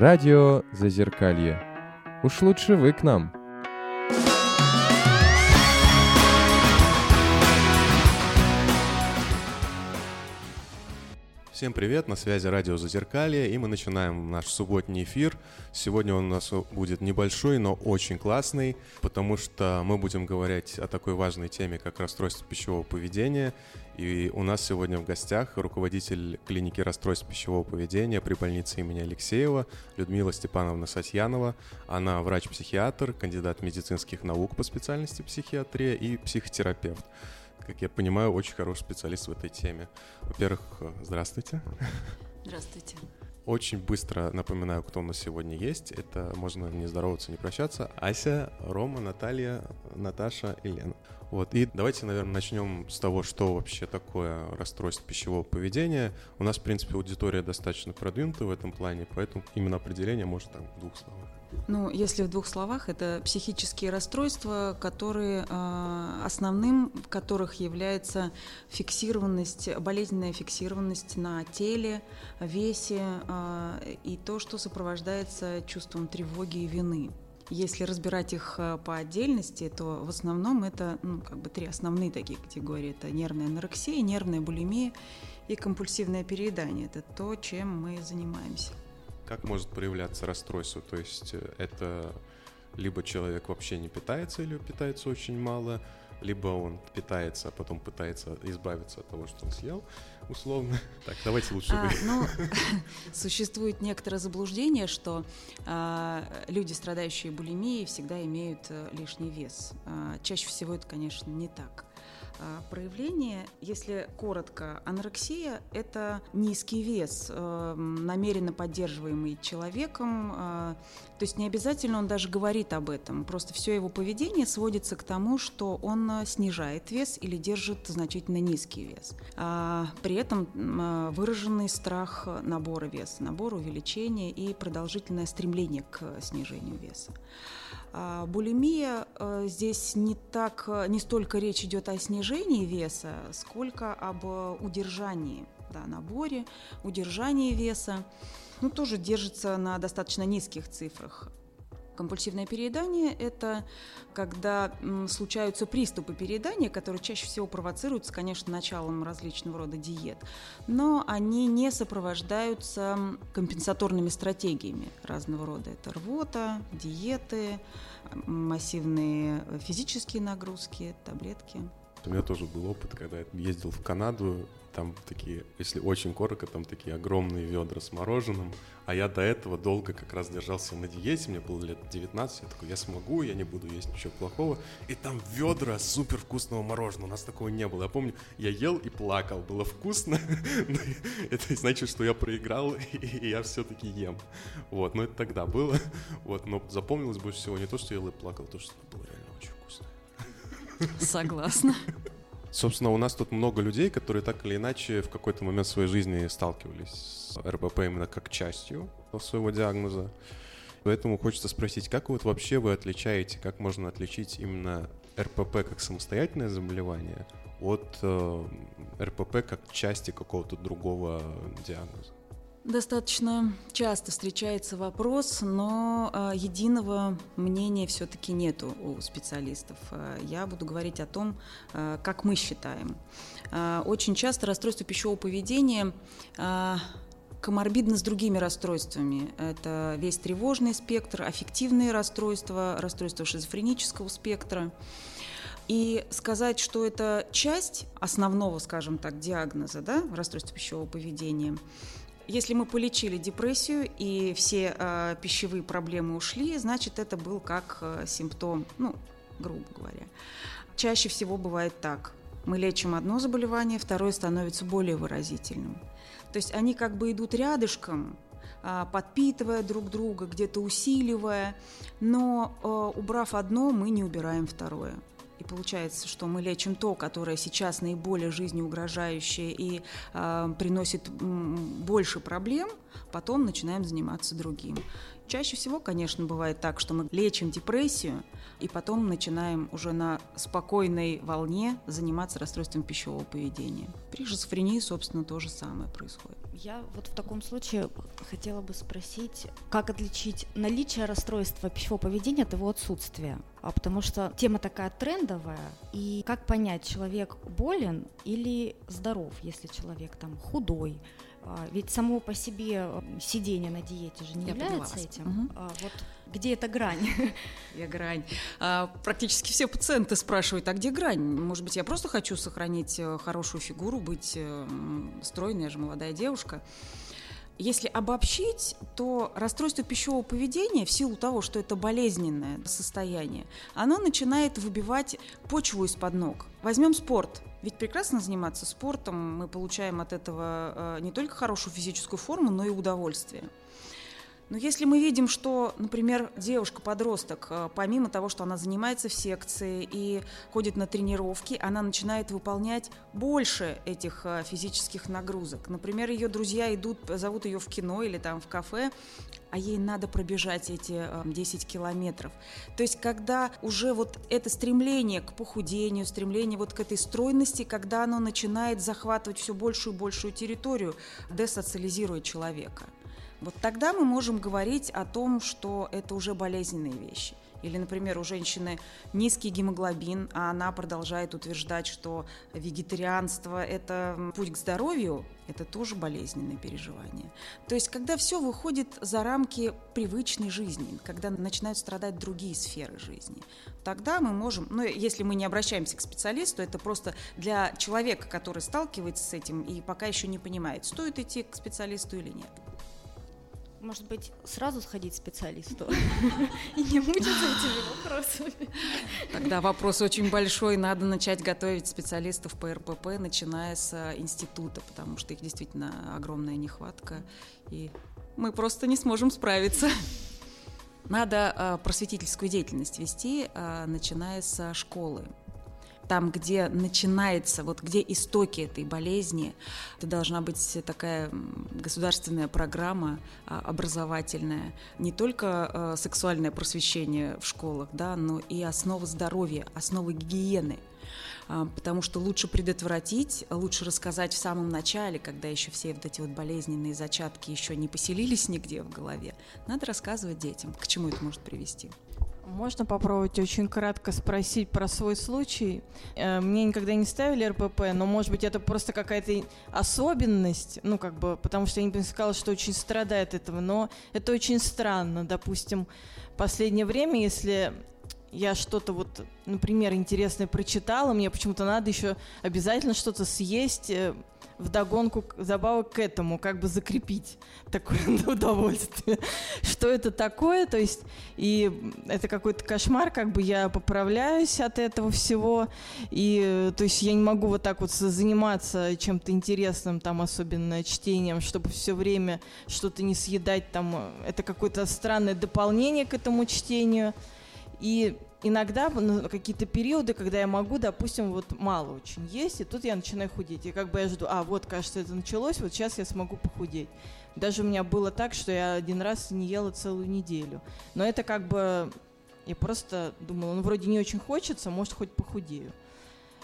Радио Зазеркалье. Уж лучше вы к нам. Всем привет, на связи радио Зазеркалье, и мы начинаем наш субботний эфир. Сегодня он у нас будет небольшой, но очень классный, потому что мы будем говорить о такой важной теме, как расстройство пищевого поведения. И у нас сегодня в гостях руководитель клиники расстройств пищевого поведения при больнице имени Алексеева Людмила Степановна Сатьянова. Она врач-психиатр, кандидат медицинских наук по специальности психиатрия и психотерапевт как я понимаю, очень хороший специалист в этой теме. Во-первых, здравствуйте. Здравствуйте. Очень быстро напоминаю, кто у нас сегодня есть. Это можно не здороваться, не прощаться. Ася, Рома, Наталья, Наташа и Лена. Вот, и давайте, наверное, начнем с того, что вообще такое расстройство пищевого поведения. У нас, в принципе, аудитория достаточно продвинута в этом плане, поэтому именно определение может там в двух словах. Ну, если в двух словах, это психические расстройства, которые э, основным в которых является фиксированность, болезненная фиксированность на теле, весе э, и то, что сопровождается чувством тревоги и вины. Если разбирать их э, по отдельности, то в основном это ну, как бы три основные такие категории. Это нервная анорексия, нервная булимия и компульсивное переедание. Это то, чем мы занимаемся. Как может проявляться расстройство? То есть э, это либо человек вообще не питается или питается очень мало, либо он питается, а потом пытается избавиться от того, что он съел, условно. Так, давайте лучше а, Ну, существует некоторое заблуждение, что а, люди, страдающие булимией, всегда имеют а, лишний вес. А, чаще всего это, конечно, не так. А, проявление, если коротко, анорексия – это низкий вес, э, намеренно поддерживаемый человеком. Э, то есть не обязательно он даже говорит об этом, просто все его поведение сводится к тому, что он э, снижает вес или держит значительно низкий вес. А при этом выраженный страх набора веса, набора увеличения и продолжительное стремление к снижению веса. А булимия э, здесь не так, не столько речь идет о снижении веса, сколько об удержании, да, наборе, удержании веса. Ну, тоже держится на достаточно низких цифрах. Компульсивное переедание – это когда случаются приступы переедания, которые чаще всего провоцируются, конечно, началом различного рода диет, но они не сопровождаются компенсаторными стратегиями разного рода. Это рвота, диеты, массивные физические нагрузки, таблетки. У меня тоже был опыт, когда я ездил в Канаду, там такие, если очень коротко, там такие огромные ведра с мороженым, а я до этого долго как раз держался на диете, мне было лет 19, я такой, я смогу, я не буду есть ничего плохого, и там ведра супер вкусного мороженого, у нас такого не было, я помню, я ел и плакал, было вкусно, это значит, что я проиграл, и я все-таки ем, вот, но это тогда было, вот, но запомнилось больше всего не то, что я ел и плакал, а то, что было реально очень вкусно. Согласна. Собственно, у нас тут много людей, которые так или иначе в какой-то момент своей жизни сталкивались с РБП именно как частью своего диагноза. Поэтому хочется спросить, как вот вообще вы отличаете, как можно отличить именно РПП как самостоятельное заболевание от э, РПП как части какого-то другого диагноза? Достаточно часто встречается вопрос, но э, единого мнения все-таки нету у специалистов. Э, я буду говорить о том, э, как мы считаем. Очень часто расстройство пищевого поведения коморбидно с другими расстройствами. Это весь тревожный спектр, аффективные расстройства, расстройства шизофренического спектра. И сказать, что это часть основного, скажем так, диагноза, да, расстройства пищевого поведения – если мы полечили депрессию и все э, пищевые проблемы ушли, значит, это был как э, симптом, ну, грубо говоря. Чаще всего бывает так. Мы лечим одно заболевание, второе становится более выразительным. То есть они как бы идут рядышком, э, подпитывая друг друга, где-то усиливая, но э, убрав одно, мы не убираем второе. Получается, что мы лечим то, которое сейчас наиболее жизнеугрожающее и э, приносит больше проблем, потом начинаем заниматься другим. Чаще всего, конечно, бывает так, что мы лечим депрессию, и потом начинаем уже на спокойной волне заниматься расстройством пищевого поведения. При шизофрении, собственно, то же самое происходит. Я вот в таком случае хотела бы спросить, как отличить наличие расстройства пищевого поведения от его отсутствия? А потому что тема такая трендовая, и как понять, человек болен или здоров, если человек там худой, ведь само по себе э, сидение на диете же не Я является этим. Угу. А, вот где эта грань? Я грань. А, практически все пациенты спрашивают, а где грань? Может быть, я просто хочу сохранить э, хорошую фигуру, быть э, стройной, я же молодая девушка. Если обобщить, то расстройство пищевого поведения в силу того, что это болезненное состояние, оно начинает выбивать почву из-под ног. Возьмем спорт. Ведь прекрасно заниматься спортом, мы получаем от этого э, не только хорошую физическую форму, но и удовольствие. Но если мы видим, что, например, девушка-подросток, э, помимо того, что она занимается в секции и ходит на тренировки, она начинает выполнять больше этих э, физических нагрузок. Например, ее друзья идут, зовут ее в кино или там в кафе, а ей надо пробежать эти 10 э, километров. То есть, когда уже вот это стремление к похудению, стремление вот к этой стройности, когда оно начинает захватывать все большую и большую территорию, десоциализирует человека – вот тогда мы можем говорить о том, что это уже болезненные вещи. Или, например, у женщины низкий гемоглобин, а она продолжает утверждать, что вегетарианство – это путь к здоровью, это тоже болезненное переживание. То есть, когда все выходит за рамки привычной жизни, когда начинают страдать другие сферы жизни, тогда мы можем, ну, если мы не обращаемся к специалисту, это просто для человека, который сталкивается с этим и пока еще не понимает, стоит идти к специалисту или нет. Может быть, сразу сходить к специалисту и не мучиться этими вопросами. Тогда вопрос очень большой. Надо начать готовить специалистов по РПП, начиная с э, института, потому что их действительно огромная нехватка, и мы просто не сможем справиться. Надо э, просветительскую деятельность вести, э, начиная с школы там, где начинается, вот где истоки этой болезни, это должна быть такая государственная программа а, образовательная, не только а, сексуальное просвещение в школах, да, но и основа здоровья, основа гигиены а, потому что лучше предотвратить, лучше рассказать в самом начале, когда еще все вот эти вот болезненные зачатки еще не поселились нигде в голове. Надо рассказывать детям, к чему это может привести. Можно попробовать очень кратко спросить про свой случай? Э, мне никогда не ставили РПП, но, может быть, это просто какая-то особенность, ну, как бы, потому что я не сказала, что очень страдает этого, но это очень странно. Допустим, последнее время, если я что-то вот, например, интересное прочитала, мне почему-то надо еще обязательно что-то съесть, э, в догонку забавок к этому, как бы закрепить такое удовольствие. Что это такое? То есть, и это какой-то кошмар, как бы я поправляюсь от этого всего, и то есть я не могу вот так вот заниматься чем-то интересным, там, особенно чтением, чтобы все время что-то не съедать, там, это какое-то странное дополнение к этому чтению. И иногда на какие-то периоды, когда я могу, допустим, вот мало очень есть, и тут я начинаю худеть. И как бы я жду, а вот, кажется, это началось, вот сейчас я смогу похудеть. Даже у меня было так, что я один раз не ела целую неделю. Но это как бы, я просто думала, ну вроде не очень хочется, может хоть похудею.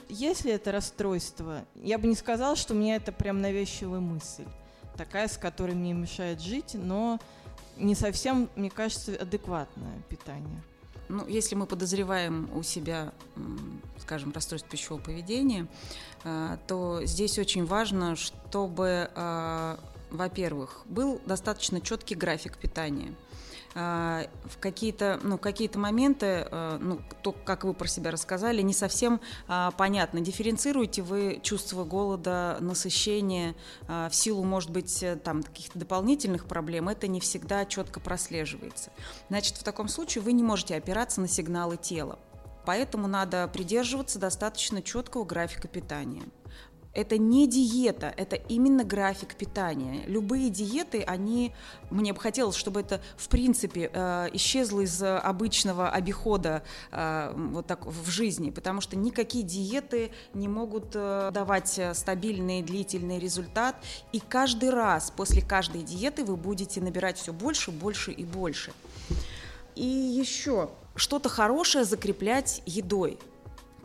Если это расстройство, я бы не сказала, что у меня это прям навязчивая мысль, такая, с которой мне мешает жить, но не совсем, мне кажется, адекватное питание. Ну, если мы подозреваем у себя, скажем, расстройство пищевого поведения, э, то здесь очень важно, чтобы, э, во-первых, был достаточно четкий график питания – а, в какие-то ну, какие моменты, а, ну, то, как вы про себя рассказали, не совсем а, понятно. Дифференцируете вы чувство голода, насыщения в силу, может быть, э, там каких-то дополнительных проблем, это не всегда четко прослеживается. Значит, в таком случае вы не можете опираться на сигналы тела. Поэтому надо придерживаться достаточно четкого графика питания. Это не диета, это именно график питания. Любые диеты, они, мне бы хотелось, чтобы это в принципе э, исчезло из обычного обихода э, вот так в жизни, потому что никакие диеты не могут э, давать стабильный длительный результат, и каждый раз после каждой диеты вы будете набирать все больше, больше и больше. И еще что-то хорошее закреплять едой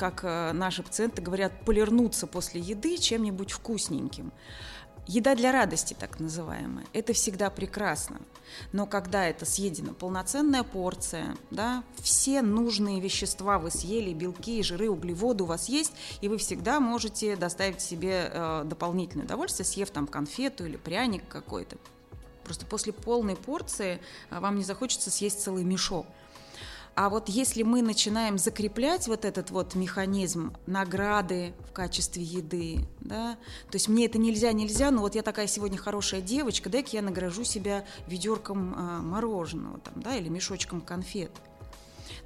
как э, наши пациенты говорят, полирнуться после еды чем-нибудь вкусненьким. Еда для радости, так называемая, это всегда прекрасно. Но когда это съедена полноценная порция, да, все нужные вещества вы съели, белки, жиры, углеводы у вас есть, и вы всегда можете доставить себе э, дополнительное удовольствие, съев там конфету или пряник какой-то. Просто после полной порции э, вам не захочется съесть целый мешок. А вот если мы начинаем закреплять вот этот вот механизм награды в качестве еды, да, то есть мне это нельзя, нельзя, но вот я такая сегодня хорошая девочка, дай-ка я награжу себя ведерком а, мороженого там, да, или мешочком конфет.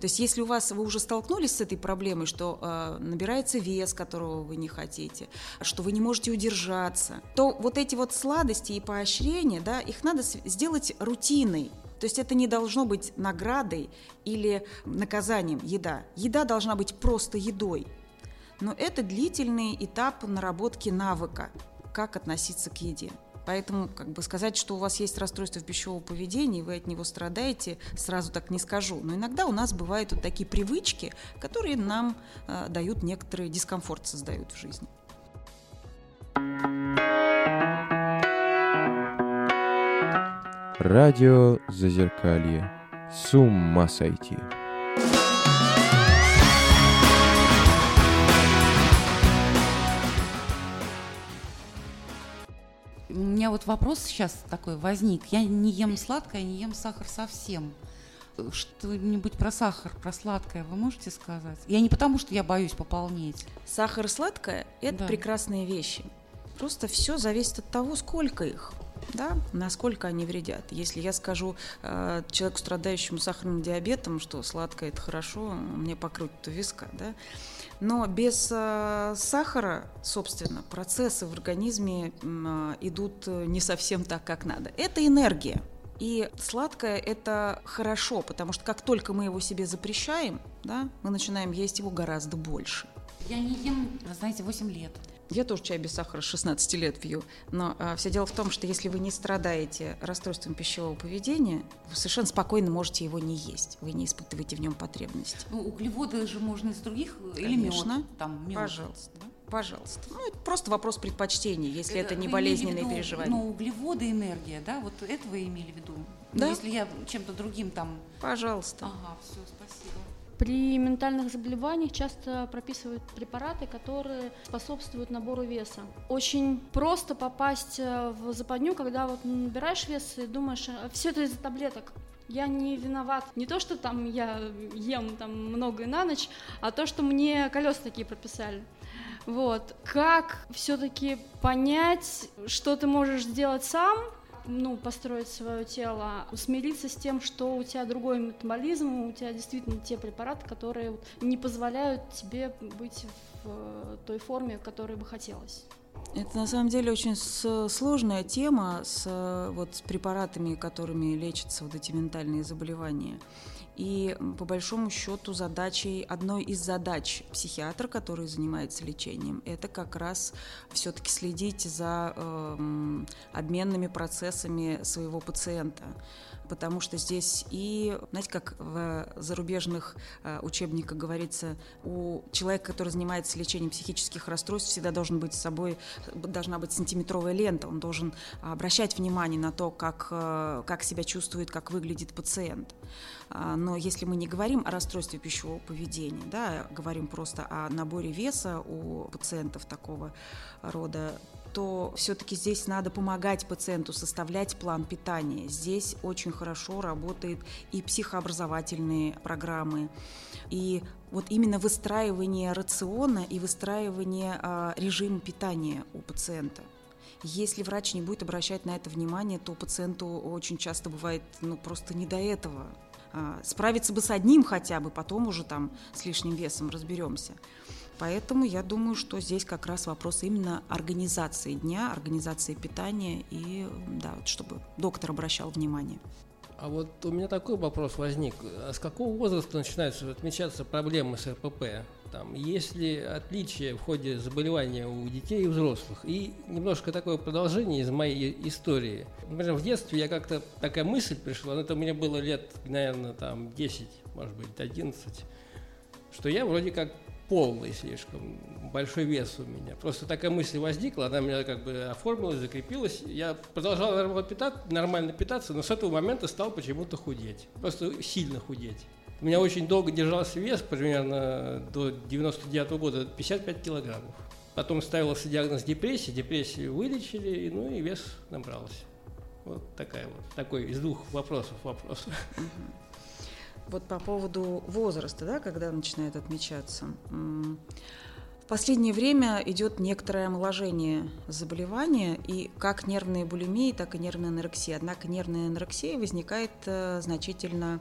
То есть, если у вас вы уже столкнулись с этой проблемой, что э, набирается вес, которого вы не хотите, что вы не можете удержаться, то вот эти вот сладости и поощрения, да, их надо сделать рутиной. То есть это не должно быть наградой или наказанием еда. Еда должна быть просто едой. Но это длительный этап наработки навыка, как относиться к еде. Поэтому как бы сказать, что у вас есть расстройство пищевого поведения, и вы от него страдаете, сразу так не скажу. Но иногда у нас бывают вот такие привычки, которые нам э, дают некоторый дискомфорт, создают в жизни. Радио Зазеркалье. С ума сойти. У меня вот вопрос сейчас такой возник. Я не ем сладкое, не ем сахар совсем. Что-нибудь про сахар, про сладкое вы можете сказать? Я не потому, что я боюсь пополнеть. Сахар и сладкое – это да. прекрасные вещи. Просто все зависит от того, сколько их да, насколько они вредят. Если я скажу э, человеку, страдающему сахарным диабетом, что сладкое это хорошо, мне покрутит у виска, да. Но без э, сахара, собственно, процессы в организме э, идут не совсем так, как надо. Это энергия. И сладкое это хорошо, потому что как только мы его себе запрещаем, да, мы начинаем есть его гораздо больше. Я не ем, знаете, 8 лет. Я тоже чай без сахара с 16 лет пью, но а, все дело в том, что если вы не страдаете расстройством пищевого поведения, вы совершенно спокойно можете его не есть, вы не испытываете в нем потребность. Ну, углеводы же можно из других Конечно. или мед, там мед. Пожалуйста. Да? Пожалуйста. Ну, это просто вопрос предпочтений, если это, это не болезненные виду, переживания. Ну, углеводы, энергия, да, вот это вы имели в виду? Ну, да. Если я чем-то другим там... Пожалуйста. Ага, все, спасибо. При ментальных заболеваниях часто прописывают препараты, которые способствуют набору веса. Очень просто попасть э, в западню, когда вот набираешь вес и думаешь, «А, все это из-за таблеток. Я не виноват. Не то, что там я ем там много и на ночь, а то, что мне колеса такие прописали. Вот. Как все-таки понять, что ты можешь сделать сам, ну, построить свое тело, смириться с тем, что у тебя другой метаболизм, у тебя действительно те препараты, которые не позволяют тебе быть в э, той форме, которой бы хотелось. Это на самом деле очень сложная тема с, вот, с препаратами, которыми лечатся вот эти ментальные заболевания. И по большому счету задачей, одной из задач психиатра, который занимается лечением, это как раз все-таки следить за э, обменными процессами своего пациента потому что здесь и, знаете, как в зарубежных э, учебниках говорится, у человека, который занимается лечением психических расстройств, всегда должен быть с собой, должна быть сантиметровая лента, он должен обращать внимание на то, как, э, как себя чувствует, как выглядит пациент. А, но если мы не говорим о расстройстве пищевого поведения, да, а говорим просто о наборе веса у пациентов такого рода, то все-таки здесь надо помогать пациенту составлять план питания. Здесь очень хорошо работает и психообразовательные программы, и вот именно выстраивание рациона и выстраивание э, режима питания у пациента. Если врач не будет обращать на это внимание, то пациенту очень часто бывает ну, просто не до этого. А, справиться бы с одним хотя бы, потом уже там с лишним весом разберемся. Поэтому я думаю, что здесь как раз вопрос именно организации дня, организации питания и, да, вот чтобы доктор обращал внимание. А вот у меня такой вопрос возник. А с какого возраста начинаются отмечаться проблемы с РПП? Там, есть ли отличия в ходе заболевания у детей и взрослых? И немножко такое продолжение из моей истории. Например, в детстве я как-то такая мысль пришла, но это у меня было лет, наверное, там 10, может быть, 11, что я вроде как полный слишком, большой вес у меня. Просто такая мысль возникла, она у меня как бы оформилась, закрепилась. Я продолжал нормально питаться, но с этого момента стал почему-то худеть. Просто сильно худеть. У меня очень долго держался вес, примерно до 99 -го года, 55 килограммов. Потом ставился диагноз депрессии, депрессию вылечили, ну и вес набрался. Вот такая вот, такой из двух вопросов вопрос. Вот по поводу возраста, да, когда начинает отмечаться. В последнее время идет некоторое омоложение заболевания, и как нервные булимии, так и нервная анорексия. Однако нервная анорексия возникает э, значительно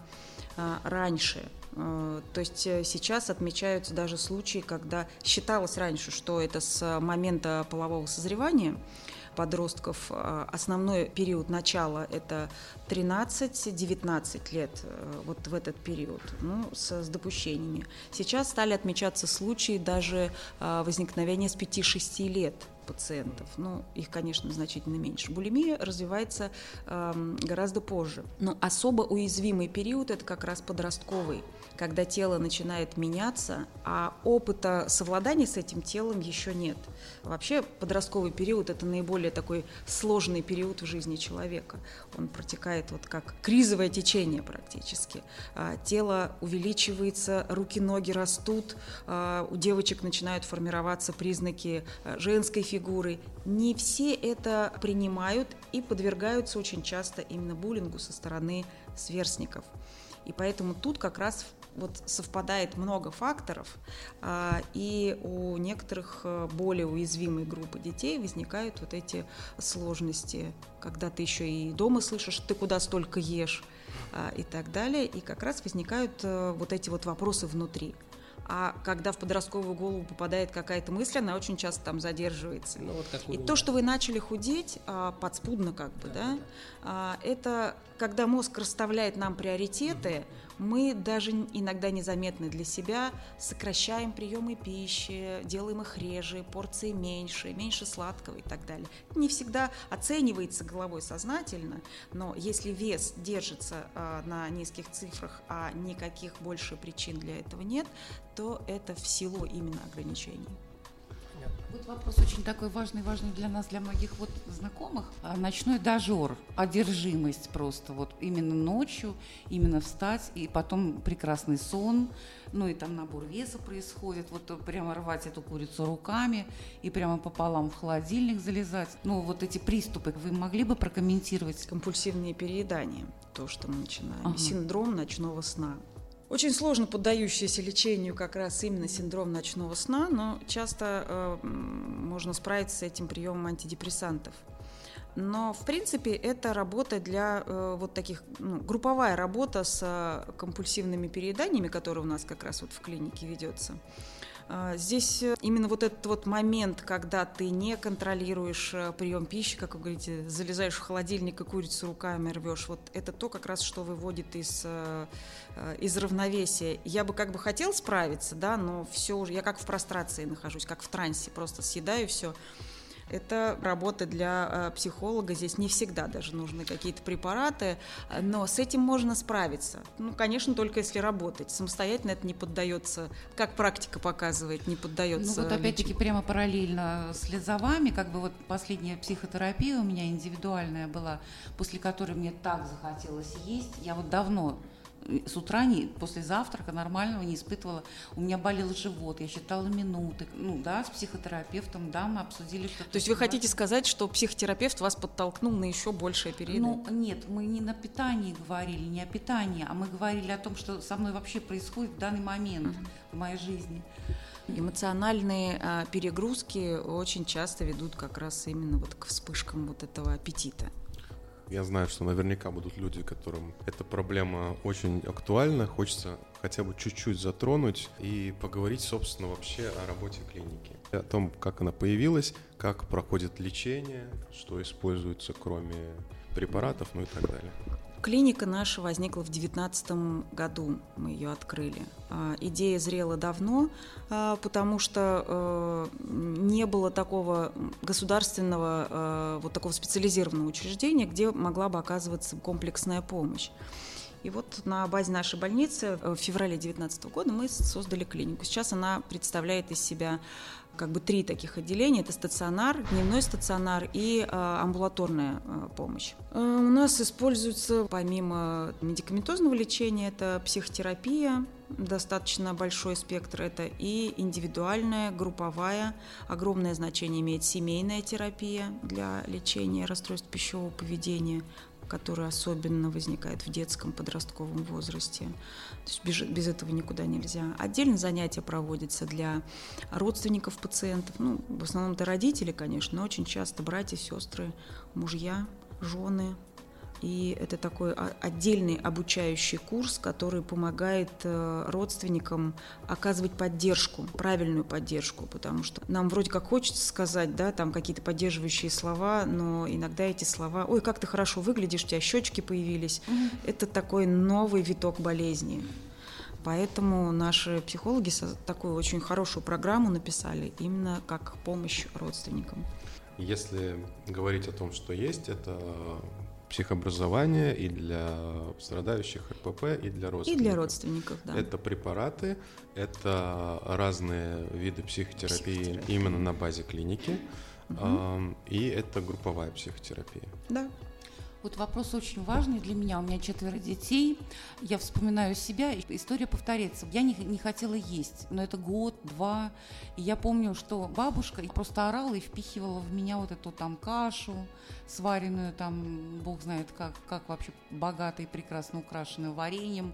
э, раньше. Э, то есть сейчас отмечаются даже случаи, когда считалось раньше, что это с момента полового созревания – подростков а, основной период начала это 13-19 лет, э, вот в этот период, ну, с, с допущениями. Сейчас стали отмечаться случаи даже а, возникновения с 5-6 лет пациентов. Ну, их, конечно, значительно меньше. Булимия развивается э, гораздо позже. Но особо уязвимый период это как раз подростковый когда тело начинает меняться, а опыта совладания с этим телом еще нет. Вообще подростковый период – это наиболее такой сложный период в жизни человека. Он протекает вот как кризовое течение практически. А, тело увеличивается, руки-ноги растут, а, у девочек начинают формироваться признаки а, женской фигуры. Не все это принимают и подвергаются очень часто именно буллингу со стороны сверстников. И поэтому тут как раз вот совпадает много факторов, а, и у некоторых э, более уязвимой группы детей возникают вот эти сложности, когда ты еще и дома слышишь, ты куда столько ешь а, и так далее, и как раз возникают э, вот эти вот вопросы внутри. А когда в подростковую голову попадает какая-то мысль, она очень часто там задерживается. Ну, вот и то, что вы начали худеть, а, подспудно как бы, да, да, это когда мозг расставляет нам приоритеты, угу мы даже иногда незаметно для себя сокращаем приемы пищи, делаем их реже, порции меньше, меньше сладкого и так далее. Не всегда оценивается головой сознательно, но если вес держится э, на низких цифрах, а никаких больше причин для этого нет, то это в силу именно ограничений. Вот вопрос очень такой важный, важный для нас, для многих вот знакомых. А ночной дожор, одержимость просто вот именно ночью, именно встать, и потом прекрасный сон, ну и там набор веса происходит, вот прямо рвать эту курицу руками и прямо пополам в холодильник залезать. Ну вот эти приступы вы могли бы прокомментировать? Компульсивные переедания, то, что мы начинаем. Ага. Синдром ночного сна. Очень сложно поддающийся лечению как раз именно синдром ночного сна, но часто э, можно справиться с этим приемом антидепрессантов. Но, в принципе, это работа для э, вот таких, ну, групповая работа с э, компульсивными перееданиями, которая у нас как раз вот в клинике ведется. Здесь э, именно вот этот вот момент, когда ты не контролируешь э, прием пищи, как вы говорите, залезаешь в холодильник и курицу руками рвешь, вот это то как раз, что выводит из, э, из равновесия. Я бы как бы хотел справиться, да, но все уже, я как в прострации нахожусь, как в трансе, просто съедаю все. Это работа для э, психолога. Здесь не всегда даже нужны какие-то препараты, но с этим можно справиться. Ну, конечно, только если работать. Самостоятельно это не поддается, как практика показывает, не поддается. Ну вот опять-таки прямо параллельно с Лизовами, как бы вот последняя психотерапия у меня индивидуальная была, после которой мне так захотелось есть. Я вот давно с утра не, после завтрака нормального не испытывала. У меня болел живот, я считала минуты. Ну да, с психотерапевтом, да, мы обсудили, что... То есть вы хотите сказать, что психотерапевт вас подтолкнул на еще большее переедание? Ну нет, мы не на питании говорили, не о питании, а мы говорили о том, что со мной вообще происходит в данный момент mm-hmm. в моей жизни. Эмоциональные а, перегрузки очень часто ведут как раз именно вот к вспышкам вот этого аппетита. Я знаю, что наверняка будут люди, которым эта проблема очень актуальна. Хочется хотя бы чуть-чуть затронуть и поговорить, собственно, вообще о работе клиники. О том, как она появилась, как проходит лечение, что используется кроме препаратов, ну и так далее. Клиника наша возникла в 2019 году, мы ее открыли. А, идея зрела давно, а, потому что э, не было такого государственного, э, вот такого специализированного учреждения, где могла бы оказываться комплексная помощь. И вот на базе нашей больницы в феврале 2019 года мы создали клинику. Сейчас она представляет из себя как бы три таких отделения. Это стационар, дневной стационар и э, амбулаторная э, помощь. Э, у нас используется помимо медикаментозного лечения, это психотерапия, достаточно большой спектр, это и индивидуальная, групповая, огромное значение имеет семейная терапия для лечения расстройств пищевого поведения, которая особенно возникает в детском подростковом возрасте. То есть без, без этого никуда нельзя. Отдельно занятия проводятся для родственников пациентов. Ну, в основном это родители, конечно, но очень часто братья, сестры, мужья, жены, и это такой отдельный обучающий курс, который помогает э, родственникам оказывать поддержку, правильную поддержку, потому что нам вроде как хочется сказать, да, там какие-то поддерживающие слова, но иногда эти слова, ой, как ты хорошо выглядишь, у тебя щечки появились, mm-hmm. это такой новый виток болезни. Поэтому наши психологи такую очень хорошую программу написали именно как помощь родственникам. Если говорить о том, что есть, это психообразования и для страдающих РПП, и для родственников. И для родственников, да. Это препараты, это разные виды психотерапии, психотерапии. именно на базе клиники, угу. и это групповая психотерапия. Да. Вот вопрос очень важный для меня. У меня четверо детей. Я вспоминаю себя, история повторяется. Я не, не хотела есть, но это год, два. И я помню, что бабушка просто орала и впихивала в меня вот эту там кашу, сваренную там, бог знает как, как вообще богато и прекрасно украшенную вареньем.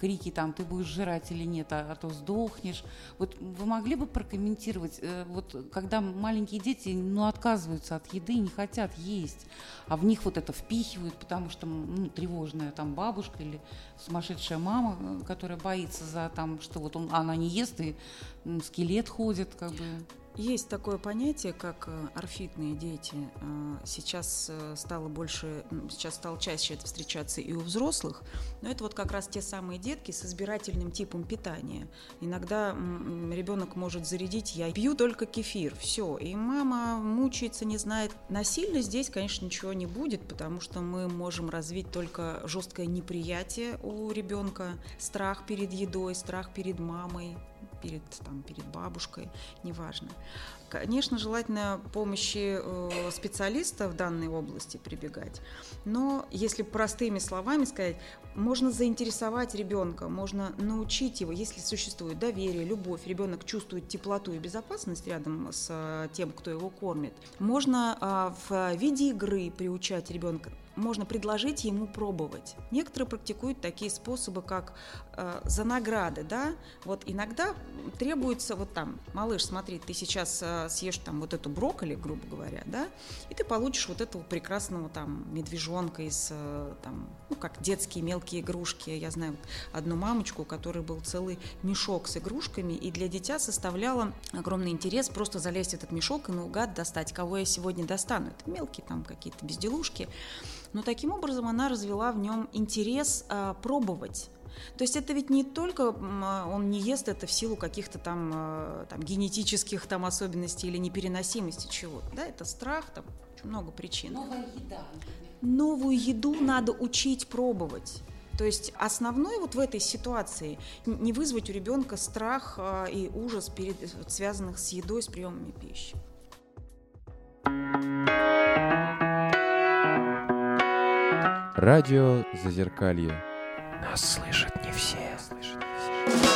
Крики там, ты будешь жрать или нет, а, а то сдохнешь. Вот вы могли бы прокомментировать, э, вот когда маленькие дети, ну, отказываются от еды, не хотят есть, а в них вот это впихивают, впихивают, потому что ну, тревожная там бабушка или сумасшедшая мама, э, которая боится за там, что вот он, она не ест и скелет ходит, как бы. Есть такое понятие, как э, орфитные дети. Э, сейчас стало больше, сейчас стало чаще это встречаться и у взрослых, но это вот как раз те самые детки с избирательным типом питания. Иногда ребенок может зарядить, я пью только кефир, все, и мама мучается, не знает. Насильно здесь, конечно, ничего не будет, потому что мы можем развить только жесткое неприятие у ребенка, страх перед едой, страх перед мамой, перед, там, перед бабушкой, неважно. Конечно, желательно помощи э, специалиста в данной области прибегать, но если простыми словами сказать, можно заинтересовать ребенка, можно научить его, если существует доверие, любовь, ребенок чувствует теплоту и безопасность рядом с э, тем, кто его кормит. Можно а, в виде игры приучать ребенка можно предложить ему пробовать. Некоторые практикуют такие способы, как э, за награды, да. Вот иногда требуется вот там, малыш, смотри, ты сейчас э, съешь там вот эту брокколи, грубо говоря, да, и ты получишь вот этого прекрасного там медвежонка из э, там, ну как детские мелкие игрушки. Я знаю одну мамочку, у которой был целый мешок с игрушками, и для дитя составляла огромный интерес просто залезть в этот мешок и наугад достать, кого я сегодня достану. Это мелкие там какие-то безделушки. Но таким образом она развела в нем интерес а, пробовать. То есть это ведь не только а, он не ест это в силу каких-то там, а, там генетических там особенностей или непереносимости чего-то, да, это страх, там очень много причин. Новая еда. Новую еду надо учить пробовать. То есть основной вот в этой ситуации не вызвать у ребенка страх и ужас перед, связанных с едой, с приемами пищи. Радио Зазеркалье. Нас слышат не все. Слышат не все.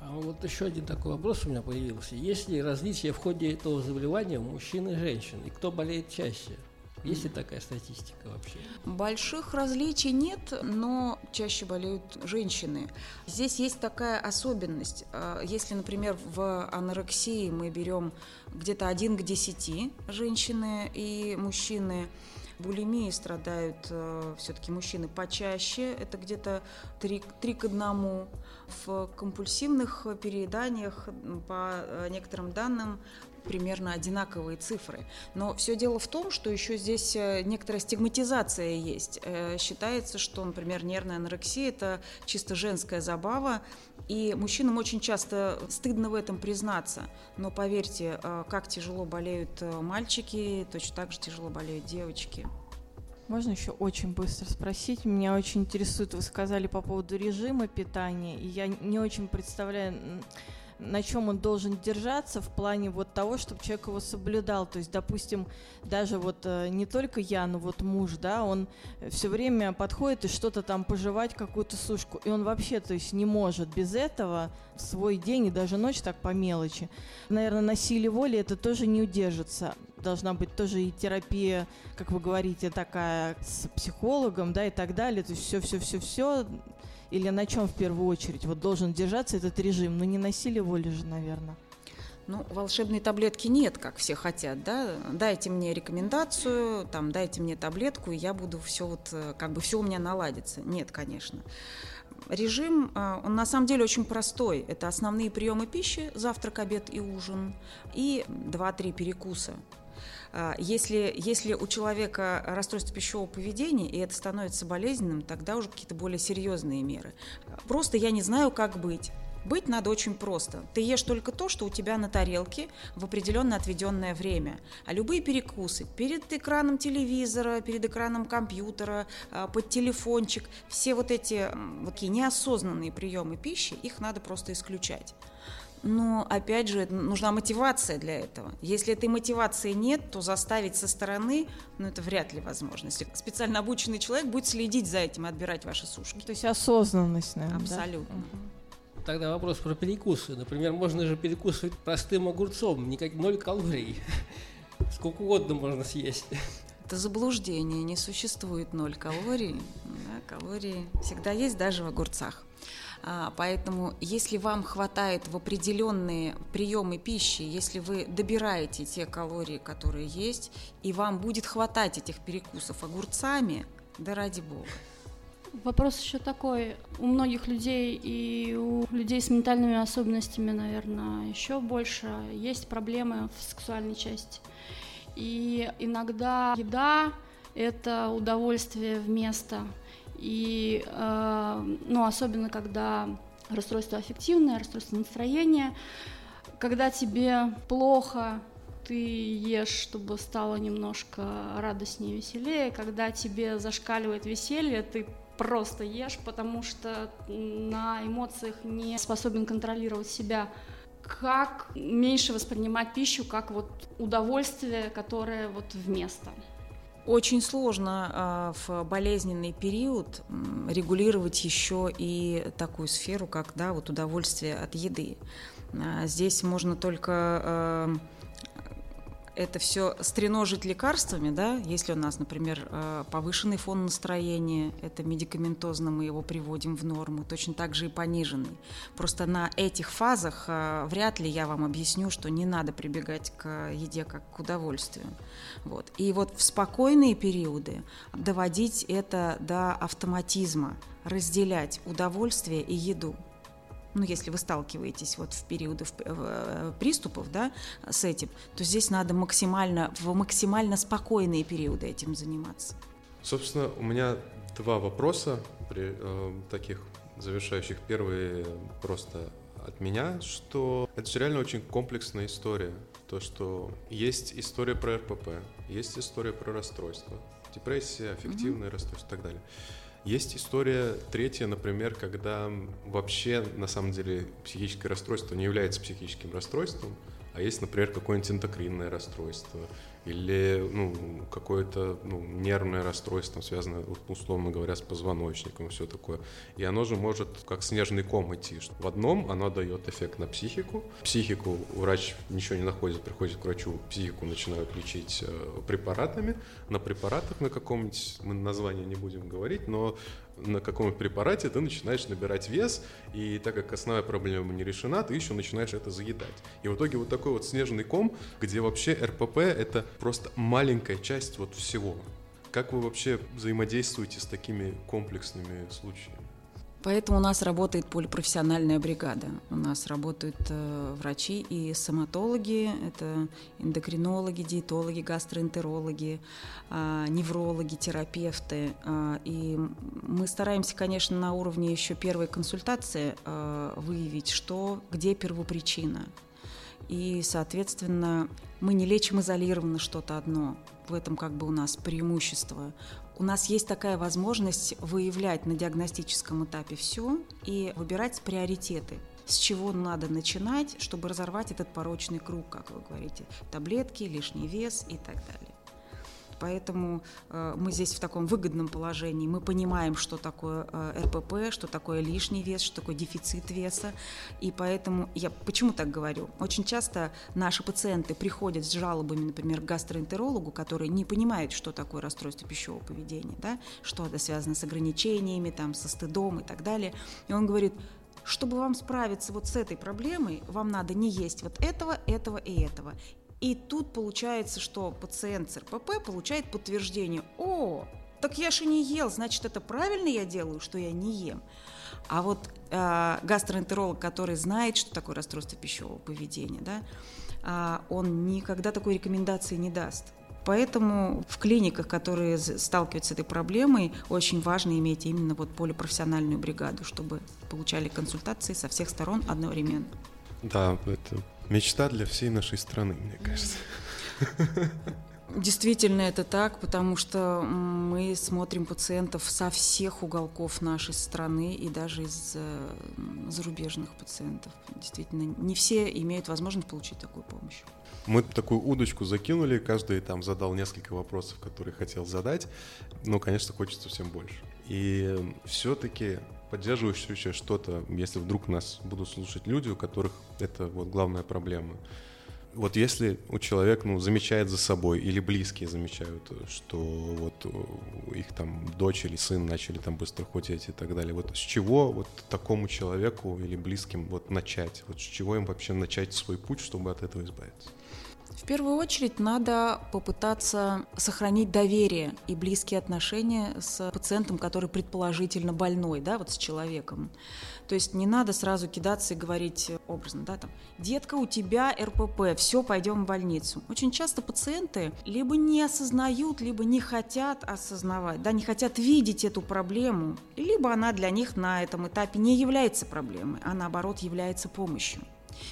А вот еще один такой вопрос у меня появился. Есть ли различия в ходе этого заболевания у мужчин и женщин? И кто болеет чаще? Есть ли такая статистика вообще? Больших различий нет, но чаще болеют женщины. Здесь есть такая особенность. А, Если, например, в анорексии мы берем где-то один к 10 женщины и мужчины, булимии страдают все-таки мужчины почаще, это где-то 3, 3 к 1. В компульсивных перееданиях, по э, некоторым данным, примерно одинаковые цифры. Но все дело в том, что еще здесь э, некоторая стигматизация есть. Э, Считается, что, например, нервная анорексия – это чисто женская забава, и мужчинам очень часто стыдно в этом признаться. Но поверьте, э, как тяжело болеют мальчики, точно так же тяжело болеют девочки. Можно еще очень быстро спросить? Меня очень интересует, вы сказали по поводу режима питания, и я не очень представляю, на чем он должен держаться в плане вот того, чтобы человек его соблюдал. То есть, допустим, даже вот э, не только я, но вот муж, да, он все время подходит и что-то там пожевать, какую-то сушку, и он вообще, то есть, не может без этого в свой день и даже ночь так по мелочи. Наверное, на силе воли это тоже не удержится. Должна быть тоже и терапия, как вы говорите, такая с психологом, да, и так далее. То есть все-все-все-все или на чем в первую очередь вот должен держаться этот режим? Ну, не на силе воли же, наверное. Ну, волшебной таблетки нет, как все хотят, да. Дайте мне рекомендацию, там, дайте мне таблетку, и я буду все вот, э, как бы все у меня наладится. Нет, конечно. Режим, э, он на самом деле очень простой. Это основные приемы пищи, завтрак, обед и ужин, и 2-3 перекуса. А, Если, если у человека расстройство пищевого поведения, и это становится болезненным, тогда уже какие-то более серьезные меры. Просто я не знаю, как быть. Быть надо очень просто. Ты ешь только то, что у тебя на тарелке в определенно отведенное время. А любые перекусы перед экраном телевизора, перед экраном компьютера, а, под телефончик, все вот эти такие неосознанные приемы пищи, их надо просто исключать. Но, опять же, нужна мотивация для этого. Если этой мотивации нет, то заставить со стороны, ну, это вряд ли возможно. Если специально обученный человек будет следить за этим и отбирать ваши сушки. То есть осознанность, наверное, да? Абсолютно. Тогда вопрос про перекусы. Например, можно же перекусывать простым огурцом, никак ноль калорий. Сколько угодно можно съесть. Это заблуждение, не существует ноль калорий. Да, калории всегда есть даже в огурцах. А, Поэтому, если вам хватает в определенные приемы пищи, если вы добираете те калории, которые есть, и вам будет хватать этих перекусов огурцами, да ради бога. Вопрос еще такой. У многих людей и у людей с ментальными особенностями, наверное, еще больше есть проблемы в сексуальной части. И иногда еда – это удовольствие вместо. И, э, ну, особенно когда расстройство аффективное, расстройство настроения, когда тебе плохо, ты ешь, чтобы стало немножко радостнее, веселее. Когда тебе зашкаливает веселье, ты просто ешь, потому что на эмоциях не способен контролировать себя. Как меньше воспринимать пищу как вот удовольствие, которое вот вместо. Очень сложно а, в болезненный период регулировать еще и такую сферу, как да, вот удовольствие от еды. А, Здесь можно только а, это все стреножить лекарствами, да, если у нас, например, э, повышенный фон настроения, это медикаментозно мы его приводим в норму, точно так же и пониженный. Просто на этих фазах э, вряд ли я вам объясню, что не надо прибегать к еде как к удовольствию. Вот. И вот в спокойные периоды доводить это до автоматизма, разделять удовольствие и еду ну, если вы сталкиваетесь вот в периоды в- э, приступов, да, с этим, то здесь надо максимально, в максимально спокойные периоды этим заниматься. Собственно, у меня два вопроса, при, э, таких завершающих. Первый просто от меня, что это же реально очень комплексная история. То, что есть история про РПП, есть история про расстройство, депрессия, аффективное расстройство и так далее. Есть история третья, например, когда вообще на самом деле психическое расстройство не является психическим расстройством, а есть, например, какое-нибудь эндокринное расстройство, или ну, какое-то ну, нервное расстройство, связанное, условно говоря, с позвоночником и все такое. И оно же может как снежный ком идти. В одном оно дает эффект на психику. Психику врач ничего не находит, приходит к врачу, психику начинают лечить э, препаратами. На препаратах на каком-нибудь, мы название не будем говорить, но на каком-нибудь препарате ты начинаешь набирать вес, и так как основная проблема не решена, ты еще начинаешь это заедать. И в итоге вот такой вот снежный ком, где вообще РПП — это просто маленькая часть вот всего. Как вы вообще взаимодействуете с такими комплексными случаями? Поэтому у нас работает полипрофессиональная бригада. У нас работают э, врачи и стоматологи, это эндокринологи, диетологи, гастроэнтерологи, э, неврологи, терапевты. Э, и мы стараемся, конечно, на уровне еще первой консультации э, выявить, что, где первопричина. И, соответственно, мы не лечим изолированно что-то одно. В этом как бы у нас преимущество у нас есть такая возможность выявлять на диагностическом этапе все и выбирать приоритеты с чего надо начинать, чтобы разорвать этот порочный круг, как вы говорите, таблетки, лишний вес и так далее. Поэтому э, мы здесь в таком выгодном положении. Мы понимаем, что такое э, РПП, что такое лишний вес, что такое дефицит веса. И поэтому я почему так говорю? Очень часто наши пациенты приходят с жалобами, например, к гастроэнтерологу, который не понимает, что такое расстройство пищевого поведения, да? что это связано с ограничениями, там, со стыдом и так далее. И он говорит, чтобы вам справиться вот с этой проблемой, вам надо не есть вот этого, этого и этого. И тут получается, что пациент с РПП получает подтверждение, о, так я же не ел, значит, это правильно я делаю, что я не ем. А вот э, гастроэнтеролог, который знает, что такое расстройство пищевого поведения, да, э, он никогда такой рекомендации не даст. Поэтому в клиниках, которые сталкиваются с этой проблемой, очень важно иметь именно вот полипрофессиональную бригаду, чтобы получали консультации со всех сторон одновременно. Да, это Мечта для всей нашей страны, мне кажется. Действительно это так, потому что мы смотрим пациентов со всех уголков нашей страны и даже из э, зарубежных пациентов. Действительно, не все имеют возможность получить такую помощь. Мы такую удочку закинули, каждый там задал несколько вопросов, которые хотел задать, но, конечно, хочется всем больше. И все-таки поддерживающее что-то, если вдруг нас будут слушать люди, у которых это вот главная проблема. Вот если у человека ну, замечает за собой или близкие замечают, что вот их там дочь или сын начали там быстро худеть и так далее, вот с чего вот такому человеку или близким вот начать? Вот с чего им вообще начать свой путь, чтобы от этого избавиться? В первую очередь надо попытаться сохранить доверие и близкие отношения с пациентом, который предположительно больной, да, вот с человеком. То есть не надо сразу кидаться и говорить образно, да, там, детка, у тебя РПП, все, пойдем в больницу. Очень часто пациенты либо не осознают, либо не хотят осознавать, да, не хотят видеть эту проблему, либо она для них на этом этапе не является проблемой, а наоборот является помощью.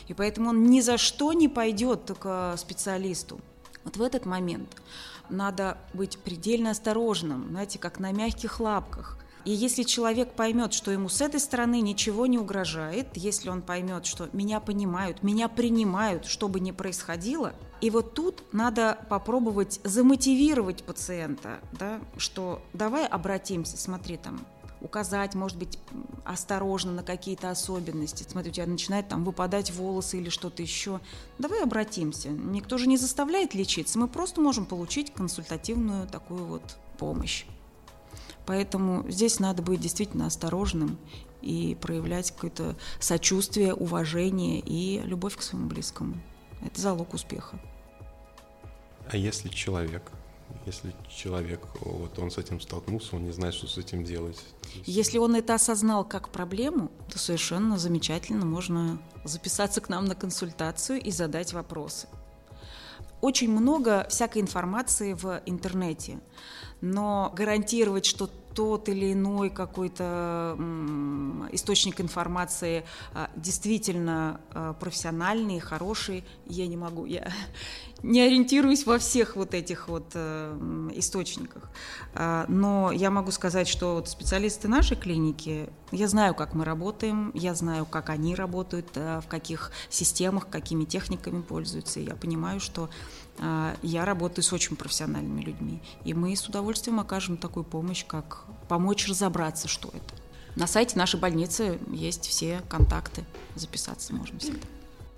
И поэтому он ни за что не пойдет к специалисту. Вот в этот момент надо быть предельно осторожным, знаете, как на мягких лапках. И если человек поймет, что ему с этой стороны ничего не угрожает, если он поймет, что меня понимают, меня принимают, что бы ни происходило, и вот тут надо попробовать замотивировать пациента, да, что давай обратимся, смотри там, указать, может быть, осторожно на какие-то особенности. Смотри, у тебя начинает там выпадать волосы или что-то еще. Давай обратимся. Никто же не заставляет лечиться. Мы просто можем получить консультативную такую вот помощь. Поэтому здесь надо быть действительно осторожным и проявлять какое-то сочувствие, уважение и любовь к своему близкому. Это залог успеха. А если человек если человек, вот он с этим столкнулся, он не знает, что с этим делать. Если он это осознал как проблему, то совершенно замечательно можно записаться к нам на консультацию и задать вопросы. Очень много всякой информации в интернете, но гарантировать, что тот или иной какой-то источник информации а, действительно а, профессиональный, хороший, я не могу. Я не ориентируюсь во всех вот этих вот э, источниках. А, но я могу сказать, что вот специалисты нашей клиники, я знаю, как мы работаем, я знаю, как они работают, э, в каких системах, какими техниками пользуются. И я понимаю, что э, я работаю с очень профессиональными людьми. И мы с удовольствием окажем такую помощь, как помочь разобраться, что это. На сайте нашей больницы есть все контакты, записаться можно всегда.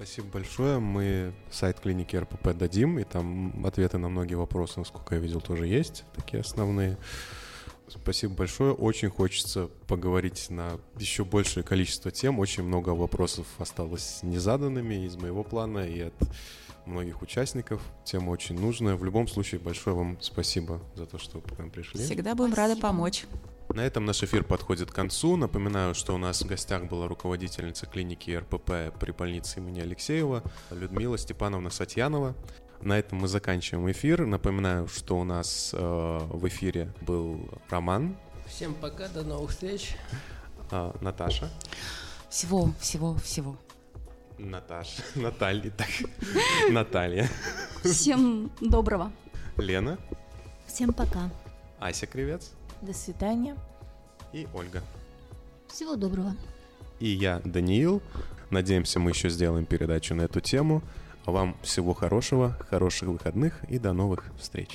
Спасибо большое. Мы сайт клиники РПП дадим, и там ответы на многие вопросы, насколько я видел, тоже есть, такие основные. Спасибо большое. Очень хочется поговорить на еще большее количество тем. Очень много вопросов осталось незаданными из моего плана и от многих участников. Тема очень нужная. В любом случае, большое вам спасибо за то, что к нам пришли. Всегда будем рады помочь. На этом наш эфир подходит к концу. Напоминаю, что у нас в гостях была руководительница клиники РПП при больнице имени Алексеева Людмила Степановна Сатьянова. На этом мы заканчиваем эфир. Напоминаю, что у нас э, в эфире был Роман. Всем пока, до новых встреч. Э, Наташа. Всего, всего, всего. Наташа. Наталья. Так. Наталья. Всем доброго. Лена. Всем пока. Ася Кривец. До свидания. И Ольга. Всего доброго. И я, Даниил. Надеемся, мы еще сделаем передачу на эту тему. Вам всего хорошего, хороших выходных и до новых встреч.